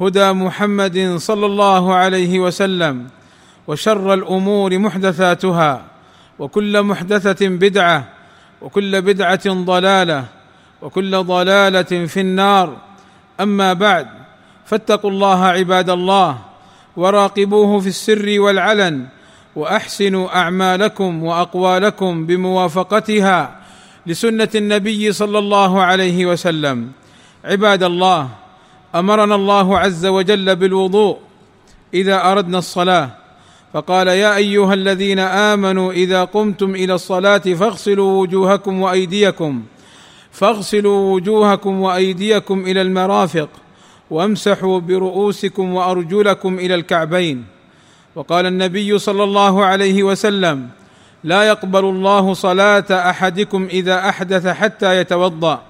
هدى محمد صلى الله عليه وسلم وشر الأمور محدثاتها وكل محدثة بدعة وكل بدعة ضلالة وكل ضلالة في النار. أما بعد فاتقوا الله عباد الله وراقبوه في السر والعلن وأحسنوا أعمالكم وأقوالكم بموافقتها لسنة النبي صلى الله عليه وسلم. عباد الله أمرنا الله عز وجل بالوضوء إذا أردنا الصلاة. فقال يا أيها الذين آمنوا إذا قمتم إلى الصلاة فاغسلوا وجوهكم وأيديكم فاغسلوا وجوهكم وأيديكم إلى المرافق وامسحوا برؤوسكم وأرجلكم إلى الكعبين. وقال النبي صلى الله عليه وسلم لا يقبل الله صلاة أحدكم إذا أحدث حتى يتوضأ.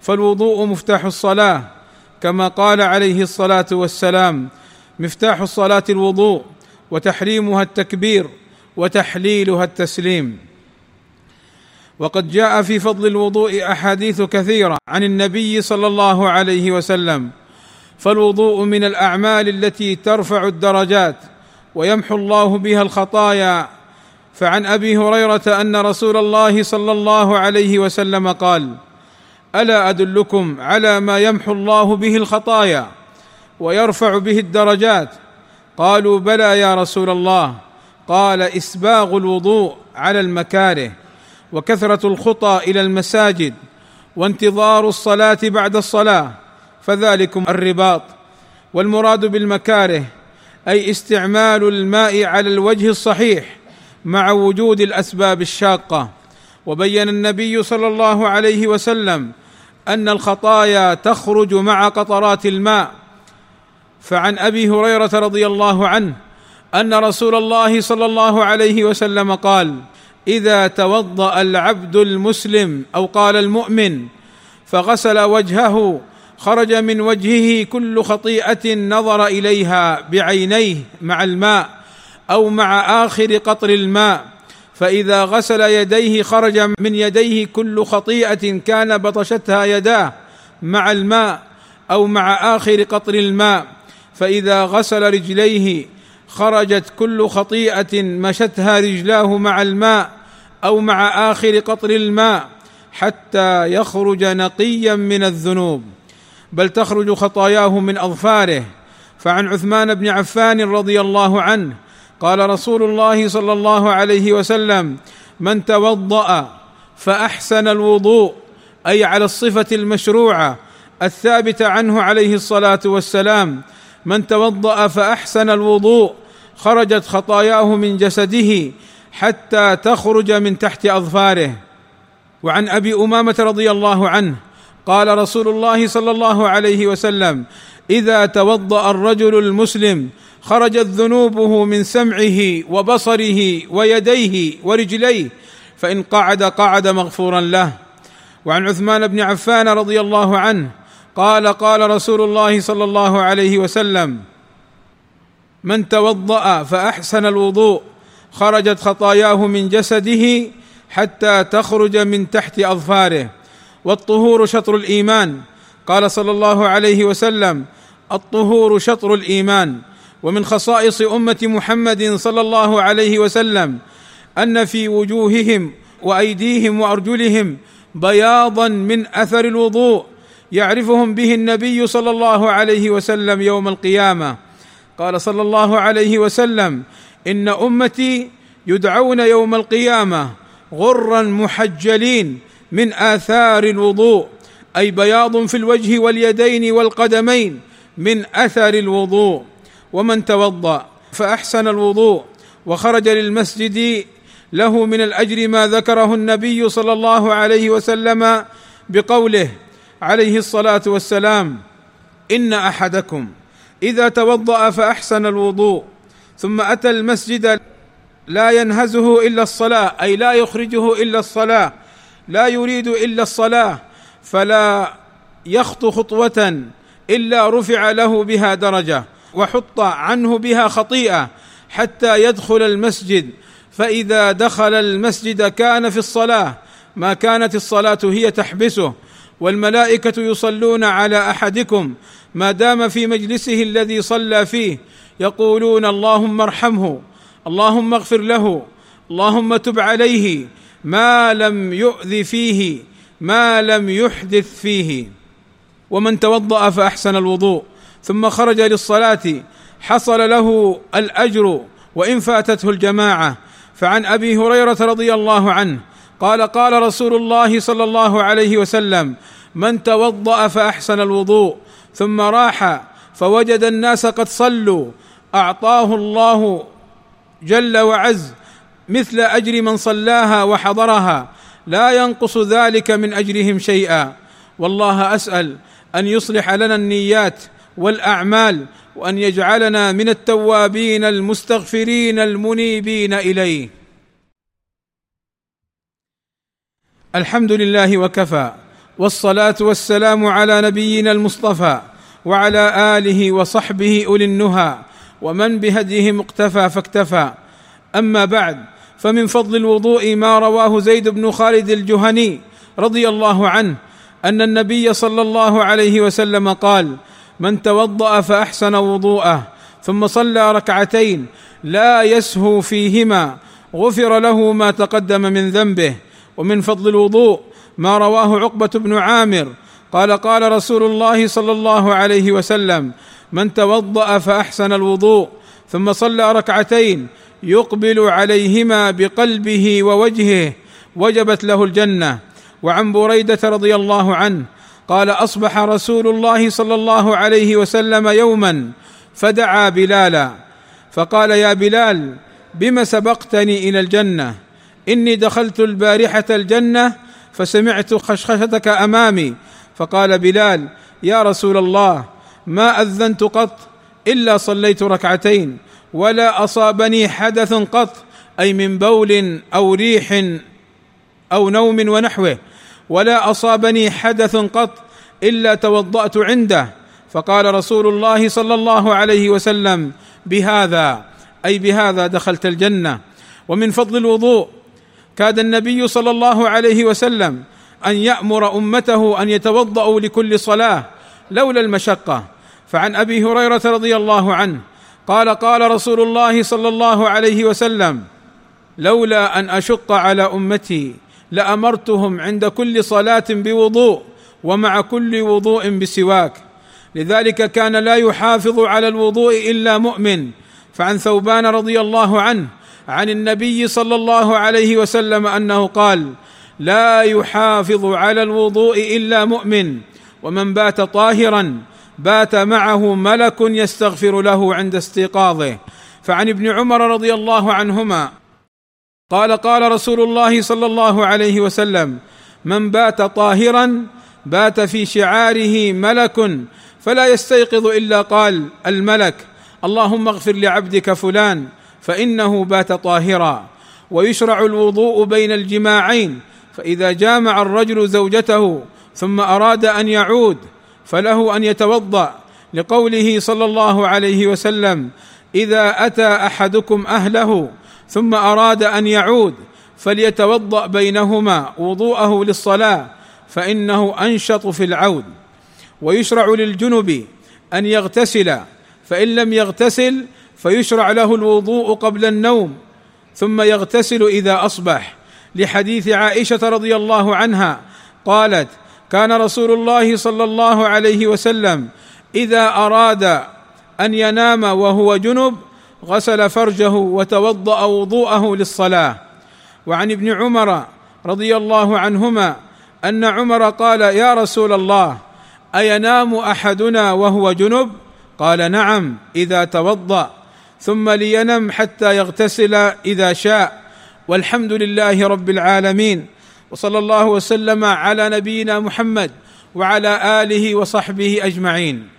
فالوضوء مفتاح الصلاة كما قال عليه الصلاة والسلام مفتاح الصلاه الوضوء وتحريمها التكبير وتحليلها التسليم. وقد جاء في فضل الوضوء أحاديث كثيرة عن النبي صلى الله عليه وسلم فالوضوء من الأعمال التي ترفع الدرجات ويمحو الله بها الخطايا. فعن أبي هريرة أن رسول الله صلى الله عليه وسلم قال ألا أدلكم على ما يمحو الله به الخطايا ويرفع به الدرجات؟ قالوا بلى يا رسول الله. قال إسباغ الوضوء على المكاره وكثرة الخطى إلى المساجد وانتظار الصلاة بعد الصلاة فذلكم الرباط. والمراد بالمكاره أي استعمال الماء على الوجه الصحيح مع وجود الأسباب الشاقة. وبين النبي صلى الله عليه وسلم أن الخطايا تخرج مع قطرات الماء. فعن أبي هريرة رضي الله عنه أن رسول الله صلى الله عليه وسلم قال إذا توضأ العبد المسلم أو قال المؤمن فغسل وجهه خرج من وجهه كل خطيئة نظر إليها بعينيه مع الماء أو مع آخر قطر الماء فإذا غسل يديه خرج من يديه كل خطيئة كان بطشتها يداه مع الماء أو مع آخر قطر الماء. فإذا غسل رجليه خرجت كل خطيئة مشتها رجلاه مع الماء أو مع آخر قطر الماء حتى يخرج نقيا من الذنوب. بل تخرج خطاياه من أظفاره. فعن عثمان بن عفان رضي الله عنه قال رسول الله صلى الله عليه وسلم من توضأ فأحسن الوضوء أي على الصفة المشروعة الثابتة عنه عليه الصلاة والسلام. من توضأ فأحسن الوضوء خرجت خطاياه من جسده حتى تخرج من تحت أظفاره. وعن أبي أمامة رضي الله عنه قال رسول الله صلى الله عليه وسلم إذا توضأ الرجل المسلم خرجت ذنوبه من سمعه وبصره ويديه ورجليه فإن قعد قعد مغفورا له. وعن عثمان بن عفان رضي الله عنه قال قال رسول الله صلى الله عليه وسلم من توضأ فأحسن الوضوء خرجت خطاياه من جسده حتى تخرج من تحت أظفاره والطهور شطر الإيمان قال صلى الله عليه وسلم الطهور شطر الإيمان. ومن خصائص أمة محمد صلى الله عليه وسلم أن في وجوههم وأيديهم وأرجلهم بياضا من أثر الوضوء يعرفهم به النبي صلى الله عليه وسلم يوم القيامة. قال صلى الله عليه وسلم إن أمتي يدعون يوم القيامة غرا محجلين من آثار الوضوء. أي بياض في الوجه واليدين والقدمين من أثر الوضوء ومن توضأ فأحسن الوضوء وخرج للمسجد له من الأجر ما ذكره النبي صلى الله عليه وسلم بقوله عليه الصلاة والسلام إن أحدكم إذا توضأ فأحسن الوضوء ثم أتى المسجد لا ينهزه إلا الصلاة أي لا يخرجه إلا الصلاة لا يريد إلا الصلاة فلا يخطو خطوة إلا رفع له بها درجة وحط عنه بها خطيئة حتى يدخل المسجد. فإذا دخل المسجد كان في الصلاة ما كانت الصلاة هي تحبسه. والملائكة يصلون على أحدكم ما دام في مجلسه الذي صلى فيه يقولون اللهم ارحمه اللهم اغفر له اللهم تب عليه ما لم يؤذ فيه. ما لم يحدث فيه. ومن توضأ فأحسن الوضوء. ثم خرج للصلاة. حصل له الأجر وإن فاتته الجماعة. فعن أبي هريرة رضي الله عنه قال قال رسول الله صلى الله عليه وسلم من توضأ فأحسن الوضوء. ثم راح فوجد الناس قد صلوا. أعطاه الله جل وعز مثل أجر من صلاها وحضرها. لا ينقص ذلك من أجرهم شيئا. والله أسأل أن يصلح لنا النيات والأعمال وأن يجعلنا من التوابين المستغفرين المنيبين إليه. الحمد لله وكفى والصلاة والسلام على نبينا المصطفى وعلى آله وصحبه أولي النهى ومن بهديه مقتفى فاكتفى. أما بعد فمن فضل الوضوء ما رواه زيد بن خالد الجهني رضي الله عنه أن النبي صلى الله عليه وسلم قال من توضأ فأحسن وضوءه ثم صلى ركعتين لا يسهو فيهما غفر له ما تقدم من ذنبه ومن فضل الوضوء ما رواه عقبة بن عامر قال قال رسول الله صلى الله عليه وسلم من توضأ فأحسن الوضوء ثم صلى ركعتين يقبل عليهما بقلبه ووجهه وجبت له الجنة. وعن بريدة رضي الله عنه قال أصبح رسول الله صلى الله عليه وسلم يوما فدعا بلالا. فقال يا بلال بم سبقتني إلى الجنة؟ إني دخلت البارحة الجنة فسمعت خشخشتك أمامي. فقال بلال يا رسول الله ما أذنت قط إلا صليت ركعتين. ولا أصابني حدث قط أي من بول أو ريح أو نوم ونحوه ولا أصابني حدث قط إلا توضأت عنده. فقال رسول الله صلى الله عليه وسلم بهذا أي بهذا دخلت الجنة. ومن فضل الوضوء كاد النبي صلى الله عليه وسلم أن يأمر أمته أن يتوضأوا لكل صلاة لولا المشقة. فعن أبي هريرة رضي الله عنه قال قال رسول الله صلى الله عليه وسلم لولا أن أشق على أمتي لأمرتهم عند كل صلاة بوضوء ومع كل وضوء بسواك. لذلك كان لا يحافظ على الوضوء إلا مؤمن. فعن ثوبان رضي الله عنه عن النبي صلى الله عليه وسلم أنه قال لا يحافظ على الوضوء إلا مؤمن ومن بات طاهرا بات معه ملك يستغفر له عند استيقاظه. فعن ابن عمر رضي الله عنهما قال قال رسول الله صلى الله عليه وسلم من بات طاهرا بات في شعاره ملك فلا يستيقظ إلا قال الملك اللهم اغفر لعبدك فلان فإنه بات طاهرا. ويشرع الوضوء بين الجماعين فإذا جامع الرجل زوجته ثم أراد أن يعود فله أن يتوضأ لقوله صلى الله عليه وسلم إذا أتى أحدكم أهله ثم أراد أن يعود فليتوضأ بينهما وضوءه للصلاة فإنه أنشط في العود. ويشرع للجنب أن يغتسل فإن لم يغتسل فيشرع له الوضوء قبل النوم ثم يغتسل إذا أصبح. لحديث عائشة رضي الله عنها قالت كان رسول الله صلى الله عليه وسلم إذا أراد أن ينام وهو جنب غسل فرجه وتوضأ وضوءه للصلاة. وعن ابن عمر رضي الله عنهما أن عمر قال يا رسول الله أينام أحدنا وهو جنب؟ قال نعم إذا توضأ ثم لينم حتى يغتسل إذا شاء والحمد لله رب العالمين. وصلى الله وسلم على نبينا محمد وعلى آله وصحبه أجمعين.